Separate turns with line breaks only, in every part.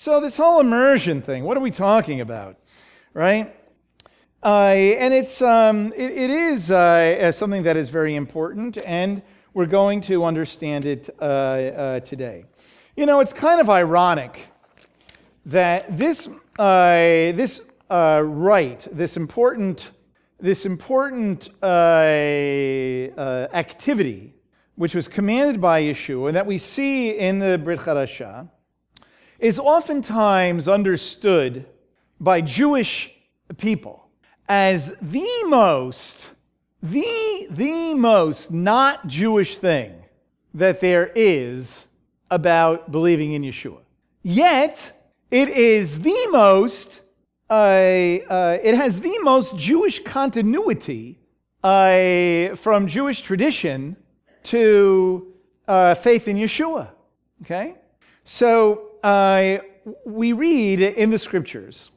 So, this whole immersion thing, what are we talking about? Right? Uh, and it's, um, it, it is uh, something that is very important, and we're going to understand it uh, uh today. You know, it's kind of ironic that this, uh, this uh, rite, this important, this important activity, which was commanded by Yeshua, and that we see in the Brit Chadashah, is oftentimes understood by Jewish people as the most, the, the most not Jewish thing that there is about believing in Yeshua. Yet, it is the most, uh, uh, it has the most Jewish continuity uh, from Jewish tradition to uh, faith in Yeshua. Okay? So, uh, we read in the scriptures,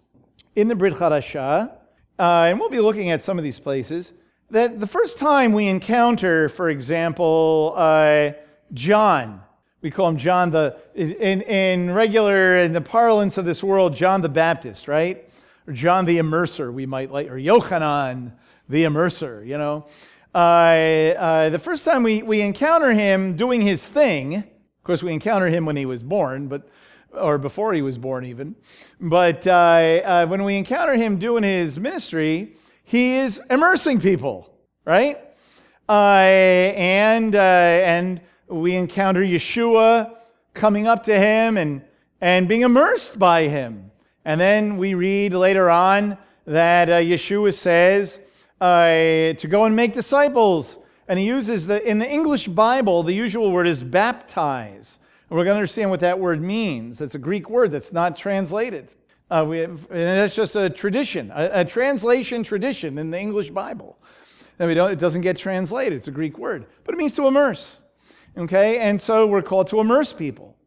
in the Brit Chadashah, uh, and we'll be looking at some of these places, that the first time we encounter, for example, uh, John, we call him John the, in, in regular, in the parlance of this world, John the Baptist, right? Or John the Immerser, we might like, or Yochanan the Immerser, you know? Uh, uh, the first time we, we encounter him doing his thing, of course, we encounter him when he was born, but or before he was born, even. But uh, uh, when we encounter him doing his ministry, he is immersing people, right? Uh, and, uh, and we encounter Yeshua coming up to him and, and being immersed by him. And then we read later on that uh, Yeshua says uh, to go and make disciples. And he uses the, in the English Bible, the usual word is baptize. And we're going to understand what that word means. It's a Greek word that's not translated. Uh, we have, and that's just a tradition, a, a, translation tradition in the English Bible. And we don't, it doesn't get translated. It's a Greek word, but it means to immerse. Okay, and so we're called to immerse people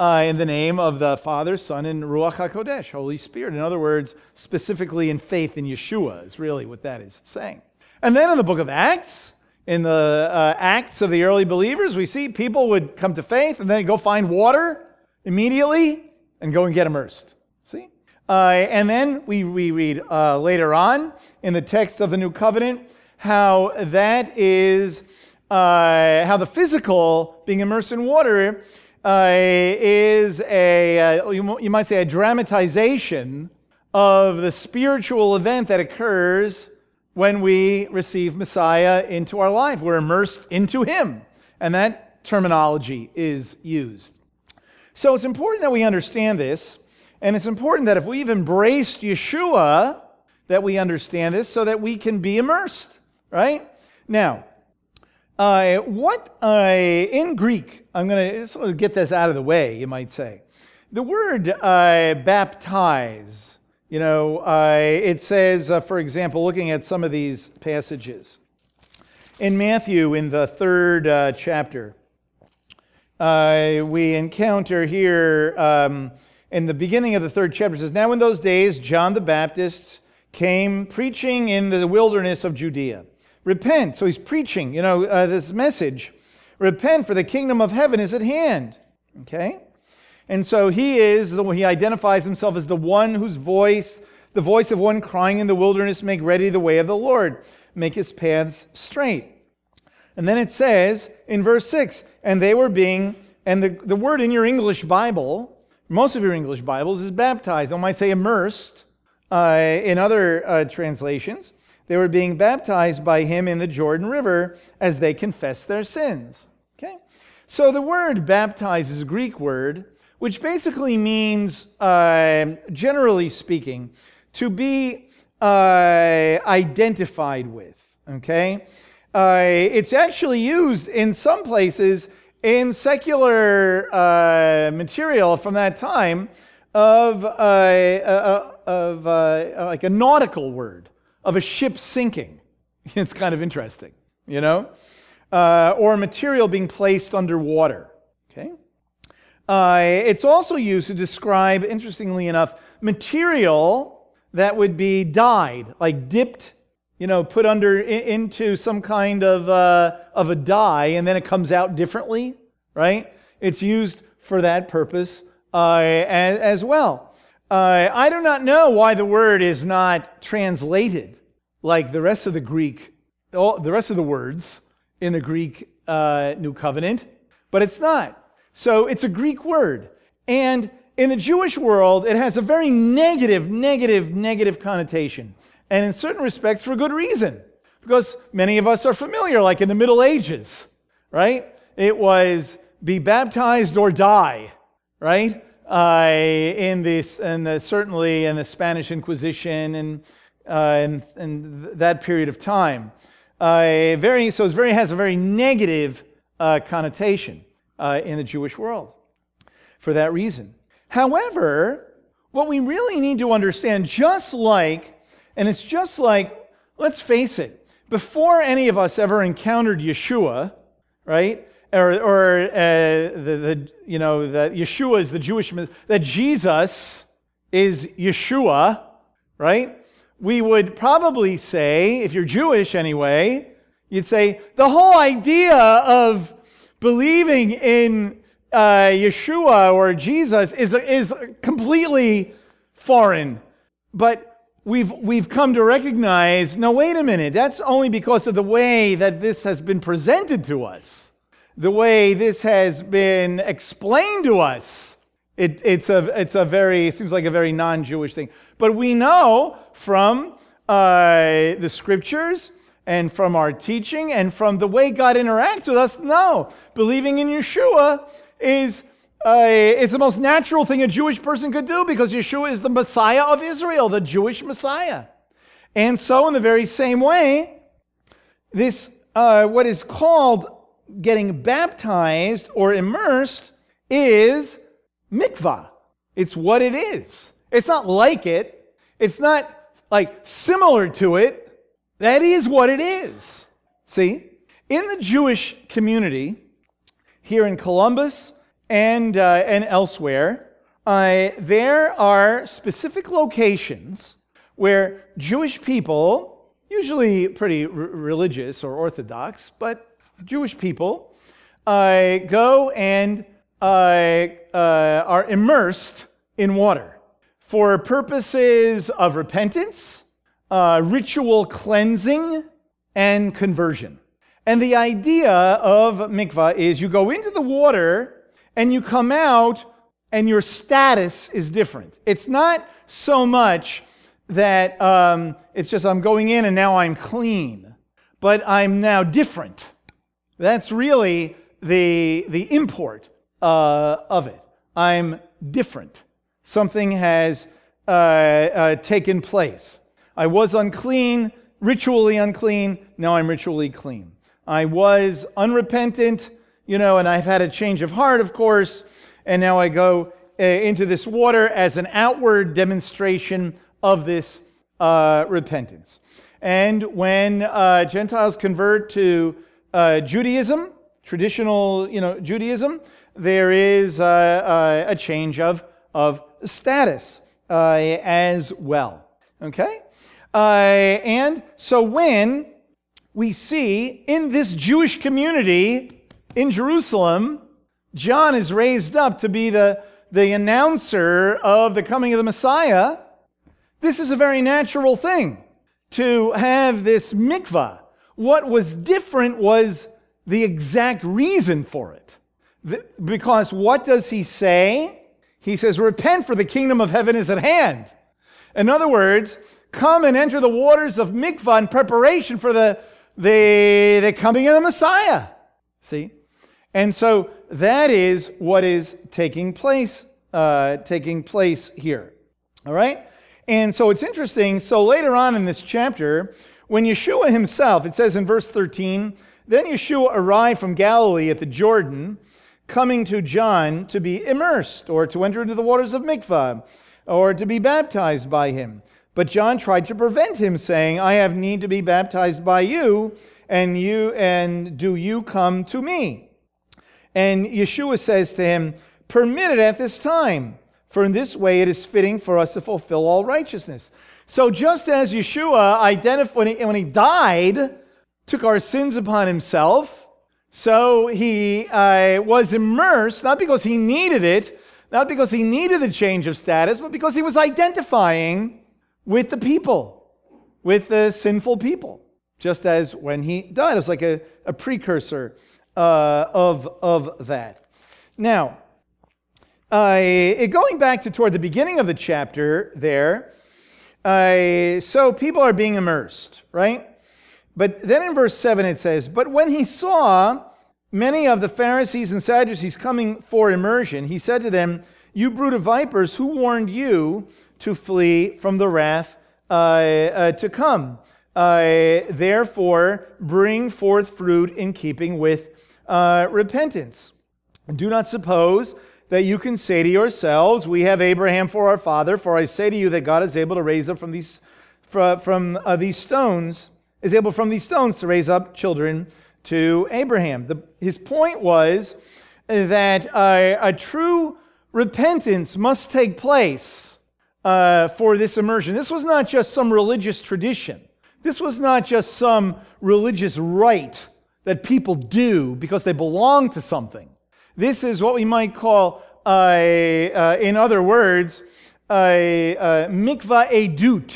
uh, in the name of the Father, Son, and Ruach Hakodesh, Holy Spirit. In other words, specifically in faith in Yeshua is really what that is saying. And then in the book of Acts, in the uh, Acts of the early believers, we see people would come to faith and then go find water immediately and go and get immersed. See? Uh, and then we, we read uh, later on in the text of the New Covenant how that is, uh, how the physical, being immersed in water, uh, is a, uh, you, you might say, a dramatization of the spiritual event that occurs when we receive Messiah into our life. We're immersed into Him. And that terminology is used. So it's important that we understand this. And it's important that if we've embraced Yeshua, that we understand this so that we can be immersed, right? Now, uh, what uh, in Greek, I'm going to sort of get this out of the way, you might say. The word uh, baptize you know, uh, it says, uh, for example, looking at some of these passages. In Matthew, in the third uh, chapter, uh, we encounter here um, in the beginning of the third chapter, it says, Now in those days, John the Baptist came preaching in the wilderness of Judea. Repent. So he's preaching, you know, uh, this message. Repent, for the kingdom of heaven is at hand. Okay? And so he is, he identifies himself as the one whose voice, the voice of one crying in the wilderness, make ready the way of the Lord, make his paths straight. And then it says in verse 6, and they were being, and the, the word in your English Bible, most of your English Bibles, is baptized. I might say immersed uh, in other uh, translations. They were being baptized by him in the Jordan River as they confessed their sins. Okay? So the word baptize is a Greek word which basically means, uh, generally speaking, to be uh, identified with. Okay? Uh, it's actually used in some places in secular uh, material from that time of, uh, uh, of like a nautical word, of a ship sinking. It's kind of interesting, you know? or material being placed underwater. Okay? Uh, it's also used to describe, interestingly enough, material that would be dyed, like dipped, you know, put under into some kind of, uh, of a dye, and then it comes out differently, right? It's used for that purpose uh, as, as, well. Uh, I do not know why the word is not translated like the rest of the Greek, all, the rest of the words in the Greek uh, New Covenant, but it's not. So it's a Greek word. And in the Jewish world, it has a very negative, negative, negative connotation. And in certain respects, for good reason. Because many of us are familiar, like in the Middle Ages, right? It was be baptized or die, right? Uh, in this, and the, certainly in the Spanish Inquisition and, uh, and, that period of time. Uh, very, so it very, has a very negative uh, connotation uh, in the Jewish world for that reason. However, what we really need to understand, just like, and it's just like, let's face it, before any of us ever encountered Yeshua, right? Or, or uh, the, the, you know, that Yeshua is the Jewish, that Jesus is Yeshua, right? We would probably say, if you're Jewish anyway, you'd say the whole idea of believing in uh, Yeshua or Jesus is, is completely foreign. But we've, we've come to recognize no, wait a minute, that's only because of the way that this has been presented to us, the way this has been explained to us. It, it's, a, it's a very, it seems like a very non Jewish thing. But we know from uh, the scriptures and from our teaching and from the way God interacts with us, no, believing in Yeshua is uh, it's the most natural thing a Jewish person could do because Yeshua is the Messiah of Israel, the Jewish Messiah. And so, in the very same way, this, uh, what is called getting baptized or immersed, is mikvah. It's what it is. It's not like it, it's not like similar to it. That is what it is. See, in the Jewish community, here in Columbus and, uh, and elsewhere, uh, there are specific locations where Jewish people, usually pretty r- religious or orthodox, but Jewish people, uh, go and uh, uh, are immersed in water for purposes of repentance, uh, ritual cleansing, and conversion. And the idea of mikvah is you go into the water and you come out and your status is different. It's not so much that um, it's just I'm going in and now I'm clean, but I'm now different. That's really the, the import uh, of it. I'm different. Something has uh, uh, taken place. I was unclean, ritually unclean, now I'm ritually clean. I was unrepentant, you know, and I've had a change of heart, of course, and now I go uh, into this water as an outward demonstration of this uh, repentance. And when uh, Gentiles convert to uh, Judaism, traditional, you know, Judaism, there is uh, uh, a change of, of status as well. Okay? Uh, and so when we see in this Jewish community in Jerusalem, John is raised up to be the, the announcer of the coming of the Messiah. This is a very natural thing to have this mikvah. What was different was the exact reason for it. Because what does he say? He says, Repent, for the kingdom of heaven is at hand. In other words, come and enter the waters of mikvah in preparation for the the, the coming of the Messiah. See? And so that is what is taking place, uh, taking place here. All right? And so it's interesting. So later on in this chapter, when Yeshua himself, it says in verse 13, then Yeshua arrived from Galilee at the Jordan, coming to John to be immersed or to enter into the waters of Mikvah or to be baptized by him. But John tried to prevent him, saying, I have need to be baptized by you, and you and do you come to me? And Yeshua says to him, Permit it at this time, for in this way it is fitting for us to fulfill all righteousness. So just as Yeshua identified when he, when he died, took our sins upon himself, so he uh, was immersed, not because he needed it, not because he needed the change of status, but because he was identifying with the people, with the sinful people, just as when he died. It was like a, a precursor uh, of, of that. Now, uh, going back to toward the beginning of the chapter there, uh, so people are being immersed, right? But then in verse 7 it says, But when he saw many of the Pharisees and Sadducees coming for immersion, he said to them, You brood of vipers, who warned you to flee from the wrath uh, uh, to come? Uh, therefore, bring forth fruit in keeping with uh, repentance. Do not suppose that you can say to yourselves, We have Abraham for our father, for I say to you that God is able to raise up from these, from, uh, these stones is able from these stones to raise up children to Abraham. The, his point was that uh, a true repentance must take place uh, for this immersion. This was not just some religious tradition, this was not just some religious rite that people do because they belong to something. This is what we might call, uh, uh in other words, a, a mikvah edut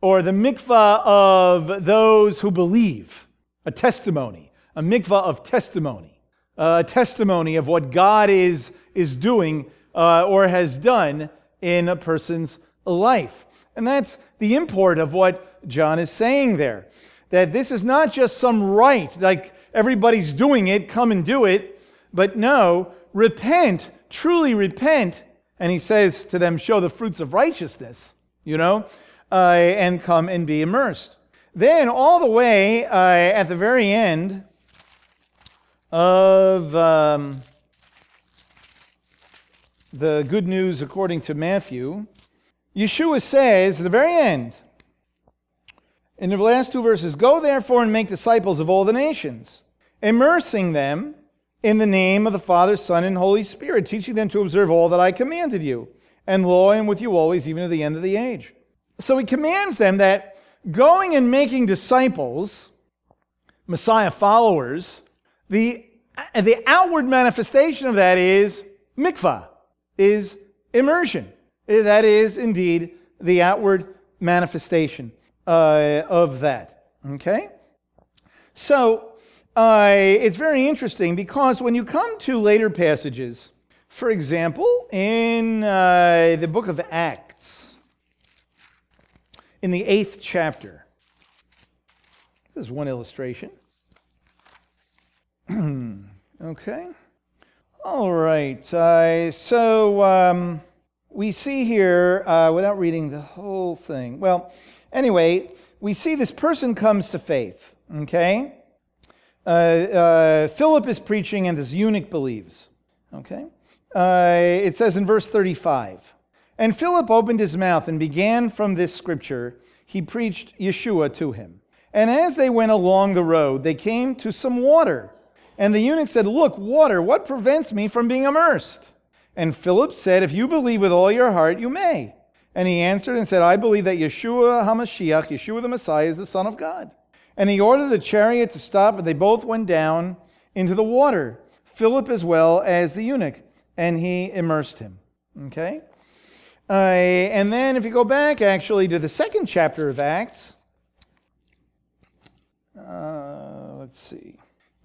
or the mikvah of those who believe, a testimony, a mikvah of testimony, a testimony of what God is, is doing uh, or has done in a person's life. And that's the import of what John is saying there. That this is not just some rite, like everybody's doing it, come and do it, but no, repent, truly repent. And he says to them, show the fruits of righteousness, you know? uh, and come and be immersed. Then, all the way uh, at the very end of um, the good news according to Matthew, Yeshua says at the very end, in the last two verses, Go therefore and make disciples of all the nations, immersing them in the name of the Father, Son, and Holy Spirit, teaching them to observe all that I commanded you. And lo, I am with you always, even to the end of the age. So he commands them that going and making disciples, Messiah followers, the, the outward manifestation of that is mikvah, is immersion. That is indeed the outward manifestation uh, of that. Okay? So uh, it's very interesting because when you come to later passages, for example, in uh, the book of Acts, in the eighth chapter. This is one illustration. okay. All right. Uh, so um, we see here, uh, without reading the whole thing, well, anyway, we see this person comes to faith. Okay? Uh, uh Philip is preaching, and this eunuch believes. Okay? Uh, it says in verse 35 and Philip opened his mouth and began from this scripture. He preached Yeshua to him. And as they went along the road, they came to some water. And the eunuch said, Look, water, what prevents me from being immersed? And Philip said, If you believe with all your heart, you may. And he answered and said, I believe that Yeshua HaMashiach, Yeshua the Messiah, is the Son of God. And he ordered the chariot to stop, and they both went down into the water, Philip as well as the eunuch, and he immersed him. Okay? Uh, and then if you go back actually to the second chapter of Acts, uh, let's see.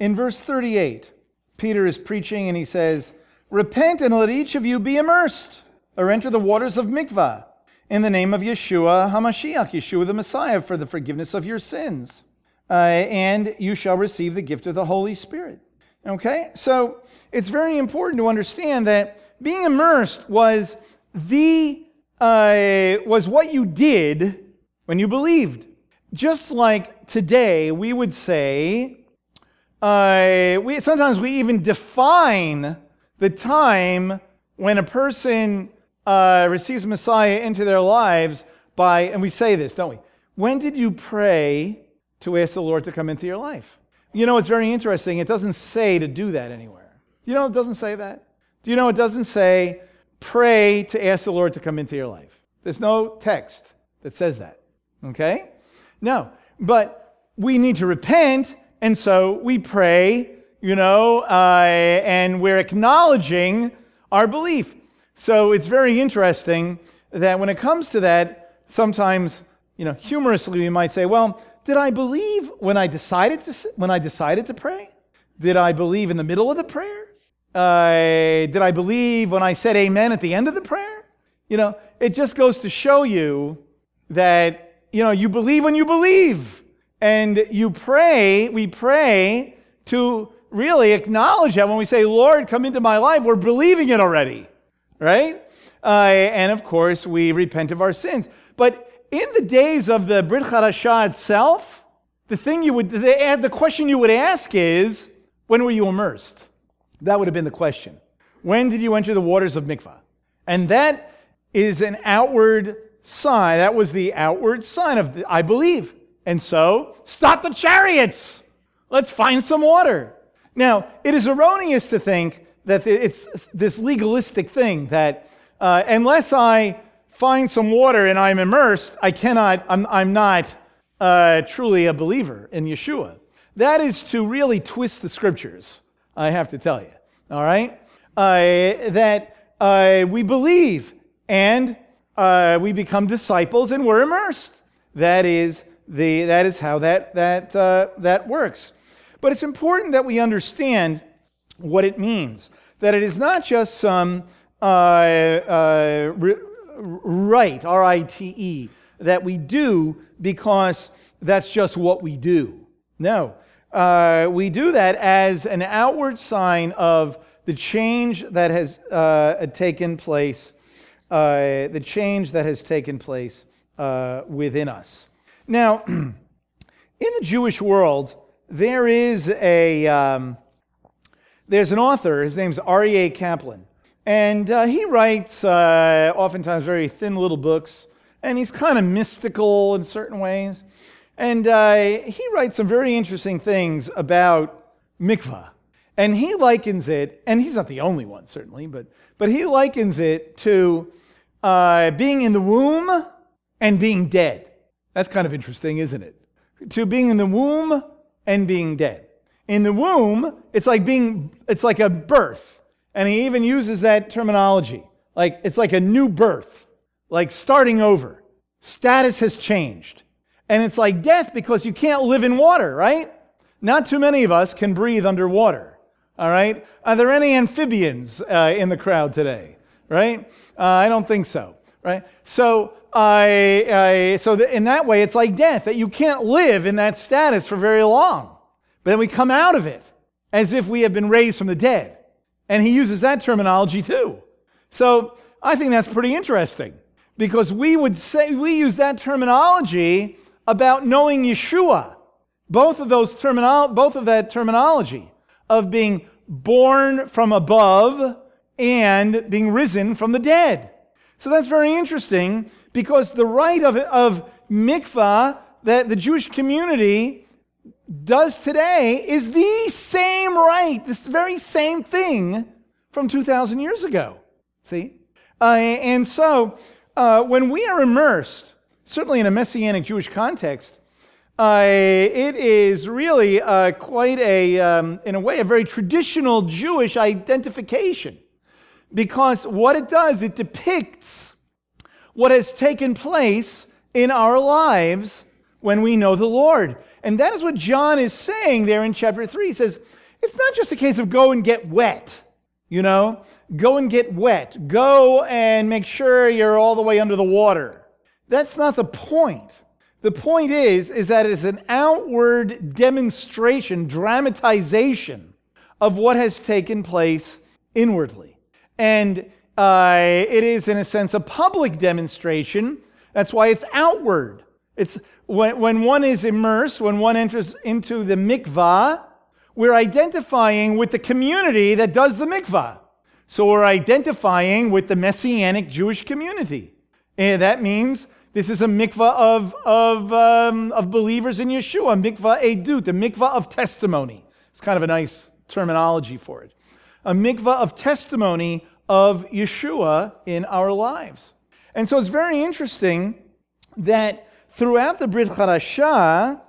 In verse 38, Peter is preaching and he says, Repent and let each of you be immersed or enter the waters of mikvah in the name of Yeshua HaMashiach, Yeshua the Messiah, for the forgiveness of your sins. Uh, and you shall receive the gift of the Holy Spirit. Okay? So it's very important to understand that being immersed was the uh, was what you did when you believed. Just like today, we would say, uh, we, sometimes we even define the time when a person uh, receives Messiah into their lives by, and we say this, don't we? When did you pray to ask the Lord to come into your life? You know, it's very interesting. It doesn't say to do that anywhere. Do You know, it doesn't say that. Do you know it doesn't say pray to ask the Lord to come into your life. There's no text that says that. Okay? No. But we need to repent, and so we pray, you know, uh, and we're acknowledging our belief. So it's very interesting that when it comes to that, sometimes, you know, humorously we might say, well, did I believe when I decided to when I decided to pray? Did I believe in the middle of the prayer? Uh, did I believe when I said amen at the end of the prayer? You know, it just goes to show you that, you know, you believe when you believe. And you pray, we pray to really acknowledge that when we say, Lord, come into my life, we're believing it already, right? Uh, and of course, we repent of our sins. But in the days of the Brit Chadashah itself, the thing you would, the, the question you would ask is, when were you immersed? That would have been the question. When did you enter the waters of mikvah? And that is an outward sign. That was the outward sign of, the, I believe. And so, stop the chariots. Let's find some water. Now, it is erroneous to think that it's this legalistic thing that uh, unless I find some water and I'm immersed, I cannot, I'm, I'm not uh, truly a believer in Yeshua. That is to really twist the scriptures, I have to tell you. All right? Uh, that uh, we believe and uh, we become disciples and we're immersed. That is, the, that is how that, that, uh, that works. But it's important that we understand what it means. That it is not just some uh, uh, rite, R I T E, that we do because that's just what we do. No. Uh, we do that as an outward sign of the change that has uh, taken place, uh, the change that has taken place uh, within us. Now, in the Jewish world, there is a um, there's an author. His name's Aryeh Kaplan, and uh, he writes uh, oftentimes very thin little books, and he's kind of mystical in certain ways. And uh, he writes some very interesting things about mikvah. And he likens it, and he's not the only one, certainly, but, but he likens it to uh, being in the womb and being dead. That's kind of interesting, isn't it? To being in the womb and being dead. In the womb, it's like being, it's like a birth. And he even uses that terminology. Like, it's like a new birth, like starting over. Status has changed. And it's like death because you can't live in water, right? Not too many of us can breathe underwater. All right? Are there any amphibians uh, in the crowd today? Right? Uh, I don't think so. Right? So, I, I so in that way, it's like death that you can't live in that status for very long. But then we come out of it as if we have been raised from the dead. And he uses that terminology too. So I think that's pretty interesting because we would say, we use that terminology about knowing Yeshua. Both of those terminal, both of that terminology of being born from above and being risen from the dead. So that's very interesting because the rite of, of mikvah that the Jewish community does today is the same rite, this very same thing from 2,000 years ago. See? Uh, and so uh, when we are immersed, certainly in a messianic Jewish context, uh, it is really uh, quite a, um, in a way, a very traditional Jewish identification. Because what it does, it depicts what has taken place in our lives when we know the Lord. And that is what John is saying there in chapter 3. He says, it's not just a case of go and get wet, you know? Go and get wet. Go and make sure you're all the way under the water. That's not the point. The point is, is that it is an outward demonstration, dramatization of what has taken place inwardly. And uh, it is, in a sense, a public demonstration. That's why it's outward. It's when, when one is immersed, when one enters into the mikvah, we're identifying with the community that does the mikvah. So we're identifying with the messianic Jewish community. And that means this is a mikvah of, of, um, of believers in Yeshua, a mikvah edut, a mikvah of testimony. It's kind of a nice terminology for it. A mikvah of testimony of Yeshua in our lives. And so it's very interesting that throughout the Brit Chadashah,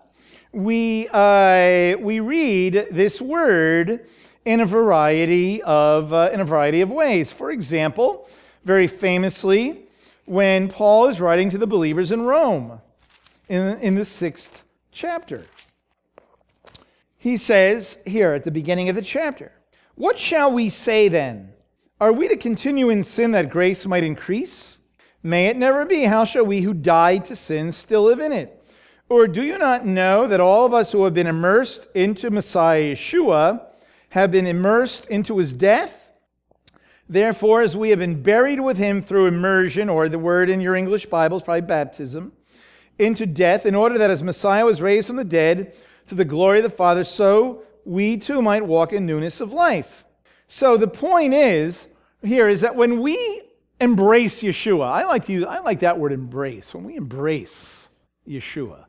we, uh, we read this word in a variety of, uh, in a variety of ways. For example, very famously when Paul is writing to the believers in Rome in, in the sixth chapter. He says here at the beginning of the chapter, What shall we say then? Are we to continue in sin that grace might increase? May it never be. How shall we who died to sin still live in it? Or do you not know that all of us who have been immersed into Messiah Yeshua have been immersed into his death? Therefore, as we have been buried with him through immersion, or the word in your English Bible is probably baptism, into death, in order that as Messiah was raised from the dead to the glory of the Father, so we too might walk in newness of life. So the point is here is that when we embrace Yeshua, I like to use, I like that word embrace. When we embrace Yeshua,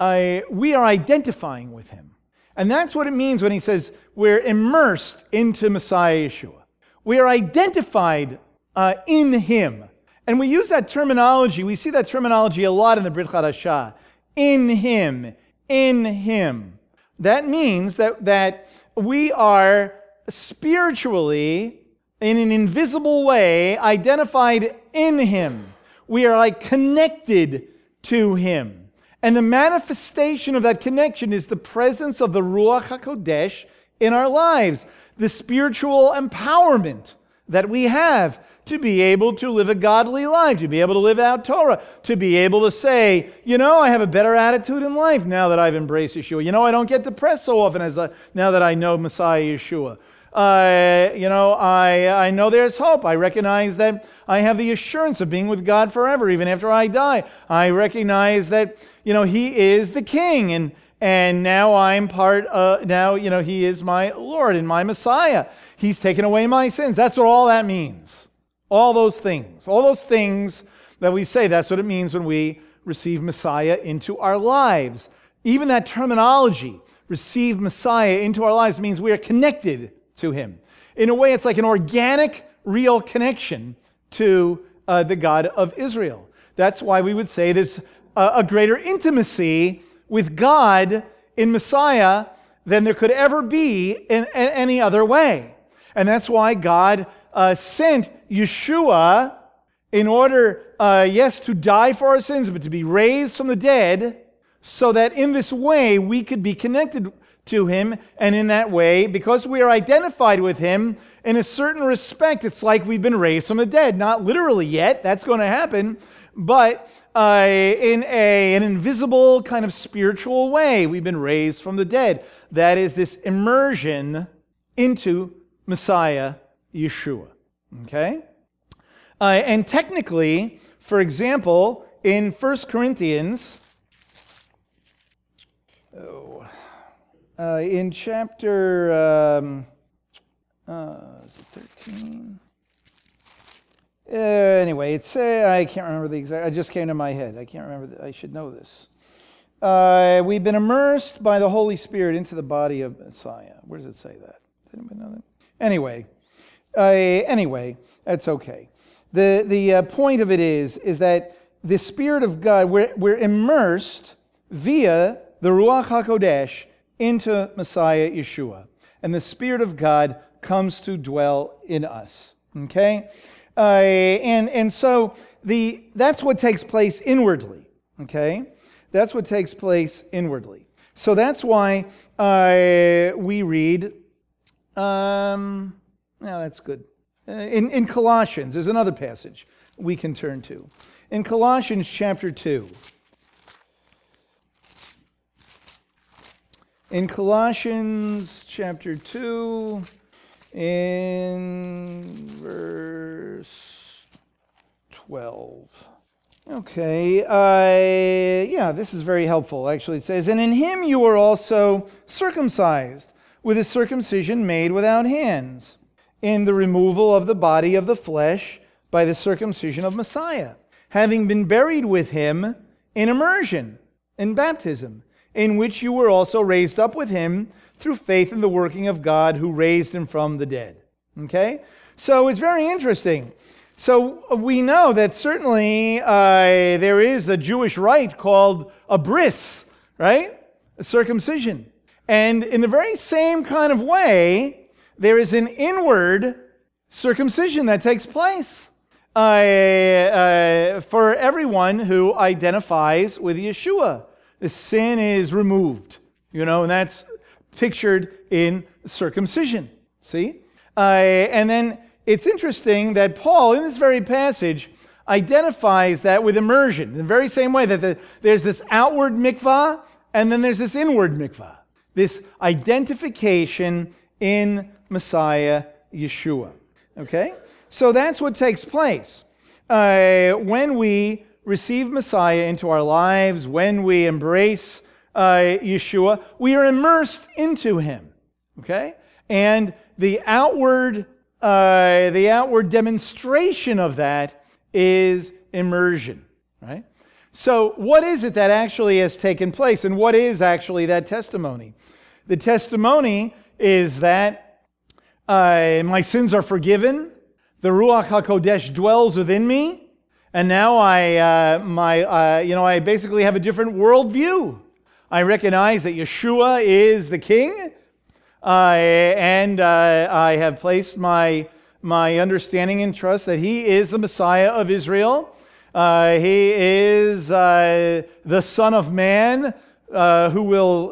I, we are identifying with him. And that's what it means when he says we're immersed into Messiah Yeshua. We are identified uh, in him. And we use that terminology, we see that terminology a lot in the Brit Chadashah. In him, in him. That means that, that we are spiritually, in an invisible way, identified in him. We are like connected to him. And the manifestation of that connection is the presence of the Ruach HaKodesh in our lives, the spiritual empowerment that we have to be able to live a godly life, to be able to live out Torah, to be able to say, you know, I have a better attitude in life now that I've embraced Yeshua. You know, I don't get depressed so often as I, now that I know Messiah Yeshua. Uh, you know, I, I know there's hope. I recognize that I have the assurance of being with God forever, even after I die. I recognize that, you know, He is the King, and, and now I'm part, uh, now, you know, He is my Lord and my Messiah. He's taken away my sins. That's what all that means. All those things. All those things that we say, that's what it means when we receive Messiah into our lives. Even that terminology, receive Messiah into our lives, means we are connected to him. In a way, it's like an organic, real connection to uh, the God of Israel. That's why we would say there's a, a greater intimacy with God in Messiah than there could ever be in, in any other way. And that's why God uh, sent Yeshua in order, uh, yes, to die for our sins, but to be raised from the dead, so that in this way we could be connected to him. And in that way, because we are identified with him, in a certain respect, it's like we've been raised from the dead. Not literally yet, that's going to happen, but uh, in a, an invisible kind of spiritual way, we've been raised from the dead. That is this immersion into Messiah Yeshua. Okay? Uh, and technically, for example, in 1 Corinthians, uh, in chapter um, uh, 13. Uh, anyway, it's uh, I can't remember the exact. I just came to my head. I can't remember. The, I should know this. Uh, we've been immersed by the Holy Spirit into the body of Messiah. Where does it say that? Does anybody know that? Anyway, anyway, that's okay. The the uh, point of it is is that the Spirit of God we're, we're immersed via the Ruach Hakodesh into Messiah Yeshua. And the Spirit of God comes to dwell in us. Okay? Uh, and, and so the, that's what takes place inwardly. Okay? That's what takes place inwardly. So that's why uh, we read, um, yeah, that's good. Uh, in, in Colossians, there's another passage we can turn to. In Colossians chapter 2, In Colossians chapter 2, in verse 12. Okay, uh, yeah, this is very helpful. Actually, it says, And in him you were also circumcised, with a circumcision made without hands, in the removal of the body of the flesh by the circumcision of Messiah, having been buried with him in immersion, in baptism in which you were also raised up with him through faith in the working of God who raised him from the dead. Okay? So it's very interesting. So we know that certainly uh, there is a Jewish rite called a bris, right? A circumcision. And in the very same kind of way, there is an inward circumcision that takes place. uh, for everyone who identifies with Yeshua. The sin is removed, you know, and that's pictured in circumcision. See? Uh, and then it's interesting that Paul, in this very passage, identifies that with immersion the very same way that the, there's this outward mikvah and then there's this inward mikvah. This identification in Messiah Yeshua. Okay? So that's what takes place. Uh, when we receive Messiah into our lives, when we embrace uh, Yeshua, we are immersed into him. Okay? And the outward, uh, the outward demonstration of that is immersion, right? So, what is it that actually has taken place, and what is actually that testimony? The testimony is that uh, my sins are forgiven, the Ruach HaKodesh dwells within me, and now I, uh, my, uh, you know, I basically have a different worldview. I recognize that Yeshua is the King, uh, and I have placed my, my understanding and trust that He is the Messiah of Israel. Uh, he is uh, the Son of Man uh, who will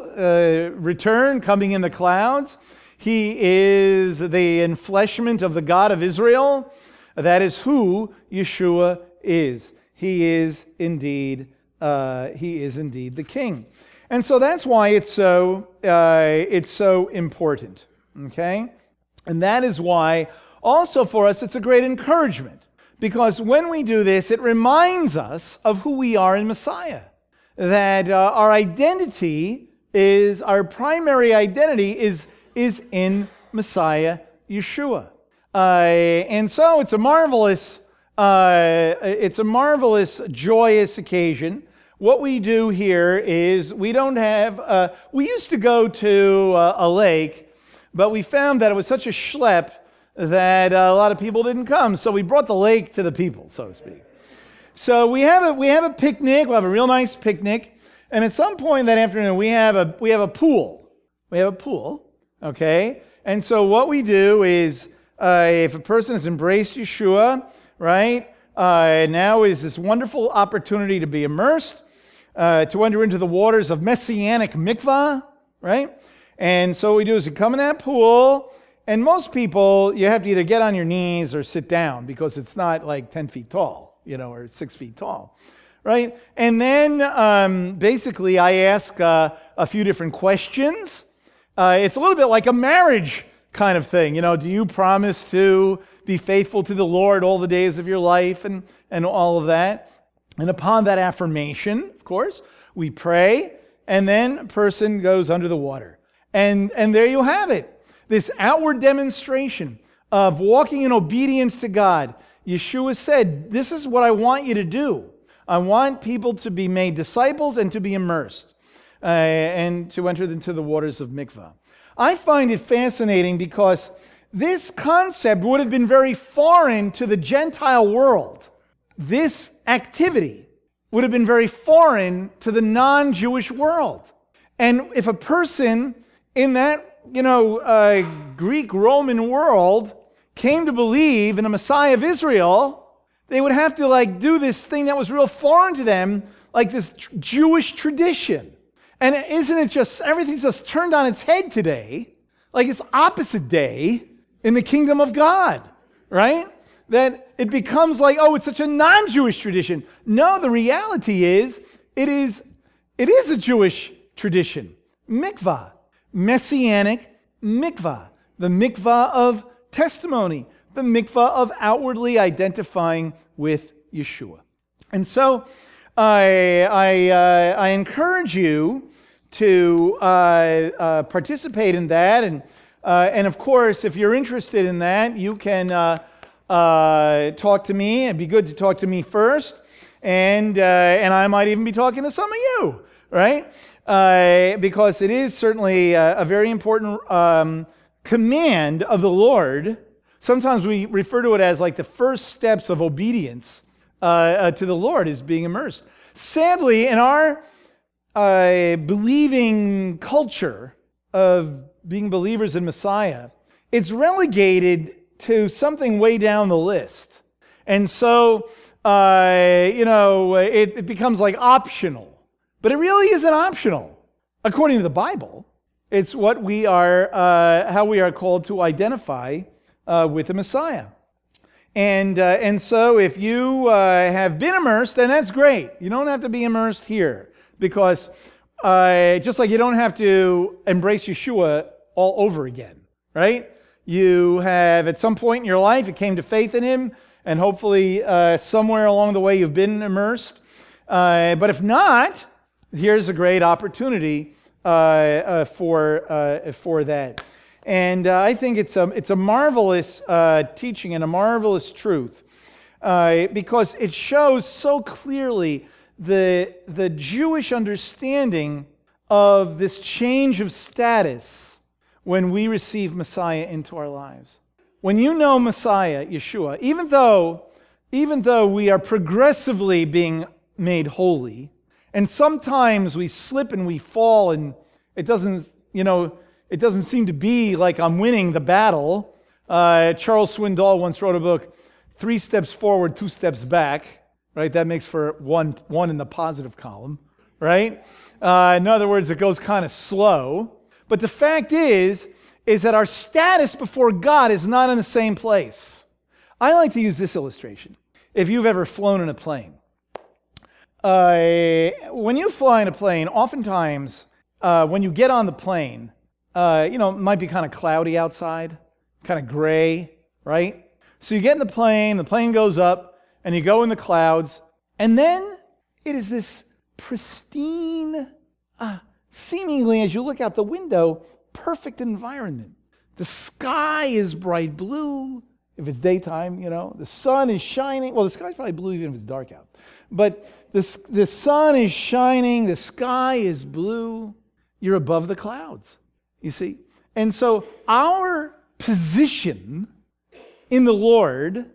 return, coming in the clouds. He is the enfleshment of the God of Israel. That is who Yeshua is. He is indeed, uh, he is indeed the King. And so that's why it's so, uh, it's so important, okay? And that is why also for us it's a great encouragement because when we do this, it reminds us of who we are in Messiah. That uh, our identity is, our primary identity is, is in Messiah Yeshua. Uh, and so it's a marvelous, uh, it's a marvelous, joyous occasion what we do here is we don't have, uh, we used to go to uh, a lake, but we found that it was such a schlep that uh, a lot of people didn't come. So we brought the lake to the people, so to speak. So we have a, we have a picnic, we'll have a real nice picnic. And at some point that afternoon, we have a, we have a pool. We have a pool, okay? And so what we do is uh, if a person has embraced Yeshua, right, uh, now is this wonderful opportunity to be immersed uh, to enter into the waters of Messianic mikvah, right? And so what we do is we come in that pool, and most people, you have to either get on your knees or sit down because it's not like 10 feet tall, you know, or six feet tall, right? And then um, basically, I ask uh, a few different questions. Uh, it's a little bit like a marriage kind of thing. You know, do you promise to be faithful to the Lord all the days of your life and, and all of that? And upon that affirmation, of course, we pray, and then a person goes under the water. And, and there you have it this outward demonstration of walking in obedience to God. Yeshua said, This is what I want you to do. I want people to be made disciples and to be immersed uh, and to enter into the waters of mikvah. I find it fascinating because this concept would have been very foreign to the Gentile world this activity would have been very foreign to the non Jewish world. And if a person in that, you know, uh, Greek Roman world came to believe in a Messiah of Israel, they would have to like do this thing that was real foreign to them, like this tr- Jewish tradition. And isn't it just everything's just turned on its head today? Like it's opposite day in the kingdom of God, right? that it becomes like, oh, it's such a non Jewish tradition. No, the reality is, it is, it is a Jewish tradition. Mikvah, messianic mikvah, the mikvah of testimony, the mikvah of outwardly identifying with Yeshua. And so I, I, uh, I encourage you to uh, uh, participate in that. And, uh, and of course, if you're interested in that, you can uh, uh, talk to me. It'd be good to talk to me first. And, uh, and I might even be talking to some of you, right? Uh, because it is certainly a, a very important um, command of the Lord. Sometimes we refer to it as like the first steps of obedience uh, to the Lord is being immersed. Sadly, in our believing culture of being believers in Messiah, it's relegated to something way down the list. And so, uh, you know, it, it becomes like optional. But it really isn't optional. According to the Bible, it's what we are, uh, how we are called to identify uh, with the Messiah. And, uh, and so, if you uh, have been immersed, then that's great. You don't have to be immersed here because uh, just like you don't have to embrace Yeshua all over again, right? You have, at some point in your life, you came to faith in Him, and hopefully, uh, somewhere along the way, you've been immersed. Uh, but if not, here's a great opportunity uh, for, for that. And uh, I think it's a, it's a marvelous uh, teaching and a marvelous truth uh, because it shows so clearly the, the Jewish understanding of this change of status when we receive Messiah into our lives. When you know Messiah, Yeshua, even though, even though we are progressively being made holy, and sometimes we slip and we fall and it doesn't, you know, it doesn't seem to be like I'm winning the battle. Uh, Charles Swindoll once wrote a book, Three Steps Forward, Two Steps Back, right? That makes for one, one in the positive column, right? Uh, in other words, it goes kind of slow. But the fact is, is that our status before God is not in the same place. I like to use this illustration. If you've ever flown in a plane, uh, when you fly in a plane, oftentimes uh, when you get on the plane, uh, you know, it might be kind of cloudy outside, kind of gray, right? So you get in the plane, the plane goes up, and you go in the clouds, and then it is this pristine, uh, seemingly, as you look out the window, perfect environment. The sky is bright blue. If it's daytime, you know, the sun is shining. Well, the sky's probably blue even if it's dark out. But the, the sun is shining, the sky is blue. You're above the clouds. You see? And so our position in the Lord,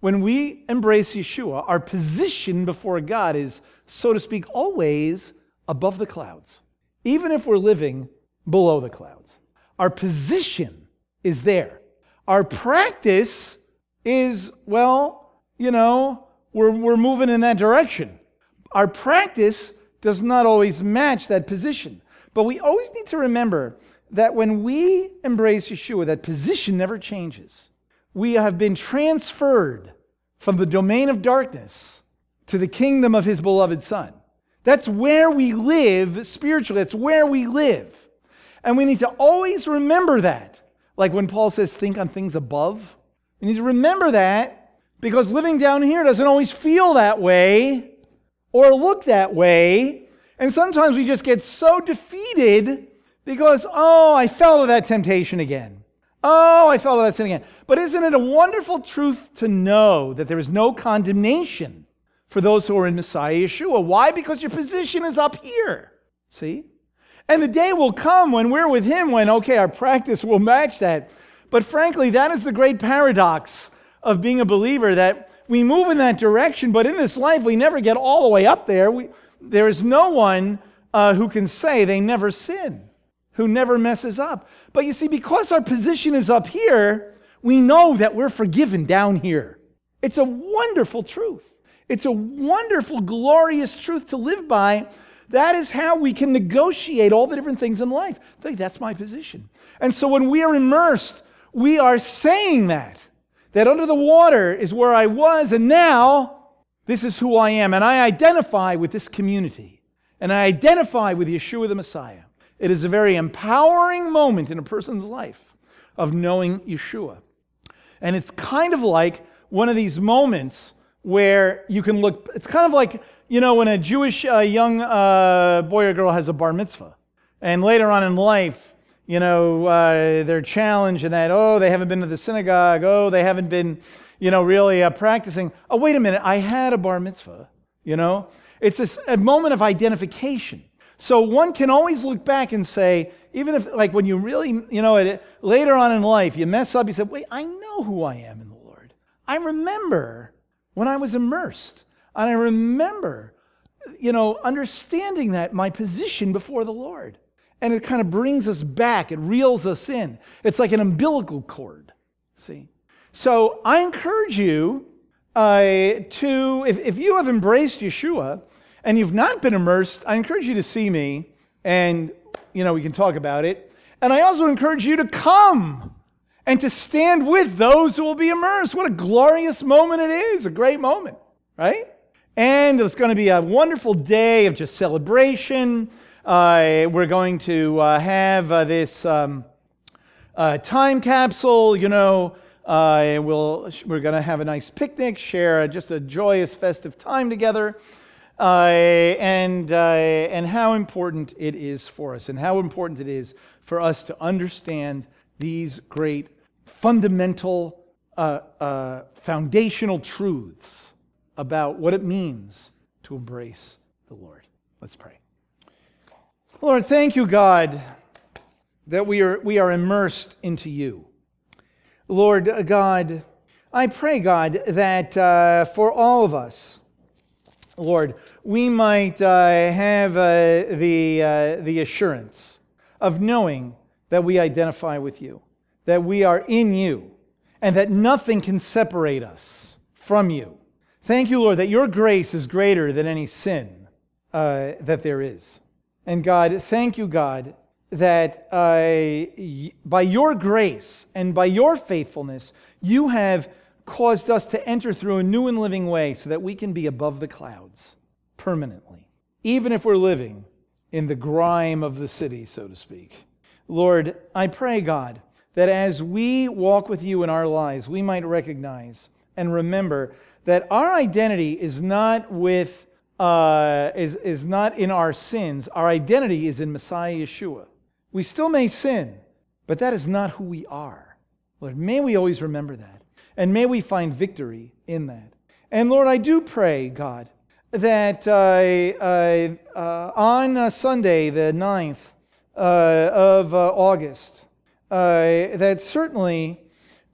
when we embrace Yeshua, our position before God is, so to speak, always above the clouds, even if we're living below the clouds. Our position is there. Our practice is, well, you know, we're, we're moving in that direction. Our practice does not always match that position. But we always need to remember that when we embrace Yeshua, that position never changes. We have been transferred from the domain of darkness to the kingdom of his beloved Son. That's where we live spiritually, that's where we live. And we need to always remember that. Like when Paul says, think on things above. We need to remember that because living down here doesn't always feel that way or look that way. And sometimes we just get so defeated because, oh, I fell to that temptation again. Oh, I fell to that sin again. But isn't it a wonderful truth to know that there is no condemnation for those who are in Messiah Yeshua? Why? Because your position is up here. See? And the day will come when we're with Him, when, okay, our practice will match that. But frankly, that is the great paradox of being a believer that we move in that direction, but in this life, we never get all the way up there. We, there is no one uh, who can say they never sin who never messes up. But you see, because our position is up here, we know that we're forgiven down here. It's a wonderful truth. It's a wonderful, glorious truth to live by. That is how we can negotiate all the different things in life. That's my position. And so when we are immersed, we are saying that. That under the water is where I was, and now this is who I am. And I identify with this community. And I identify with Yeshua the Messiah. It is a very empowering moment in a person's life of knowing Yeshua. And it's kind of like one of these moments where you can look, it's kind of like, you know, when a Jewish uh, young uh, boy or girl has a bar mitzvah. And later on in life, you know, uh, they're challenged in that, oh, they haven't been to the synagogue. Oh, they haven't been, you know, really uh, practicing. Oh, wait a minute, I had a bar mitzvah, you know? It's this, a moment of identification. So one can always look back and say, even if, like, when you really, you know, later on in life, you mess up, you say, wait, I know who I am in the Lord. I remember when I was immersed. And I remember, you know, understanding that my position before the Lord. And it kind of brings us back, it reels us in. It's like an umbilical cord, see? So I encourage you uh, to, if, if you have embraced Yeshua and you've not been immersed, I encourage you to see me and, you know, we can talk about it. And I also encourage you to come and to stand with those who will be immersed. What a glorious moment it is, a great moment, right? And it's going to be a wonderful day of just celebration. Uh, we're going to uh, have uh, this um, uh, time capsule, you know, uh, and we'll, we're going to have a nice picnic, share just a joyous, festive time together. Uh, and, and how important it is for us, and how important it is for us to understand these great fundamental, foundational truths about what it means to embrace the Lord. Let's pray. Lord, thank you, God, that we are, we are immersed into you. Lord God, I pray, God, that uh, for all of us, Lord, we might uh, have uh, the, uh, the assurance of knowing that we identify with you, that we are in you, and that nothing can separate us from you. Thank you, Lord, that your grace is greater than any sin uh, that there is. And God, thank you, God, that uh, by your grace and by your faithfulness, you have caused us to enter through a new and living way so that we can be above the clouds permanently, even if we're living in the grime of the city, so to speak. Lord, I pray, God, that as we walk with you in our lives, we might recognize and remember that our identity is not with uh, is, is not in our sins. Our identity is in Messiah Yeshua. We still may sin, but that is not who we are. Lord, may we always remember that. And may we find victory in that. And Lord, I do pray, God, that uh, uh, on uh, Sunday, the 9th uh, of August, that certainly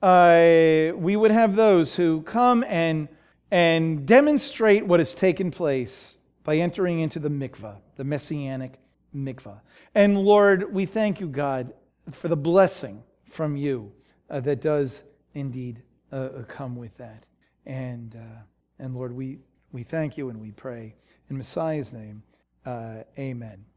we would have those who come and and demonstrate what has taken place by entering into the mikvah, the messianic mikvah. And Lord, we thank you, God, for the blessing from you uh, that does indeed uh, uh come with that. And, uh, and Lord, we, we thank you and we pray in Messiah's name. Uh, amen.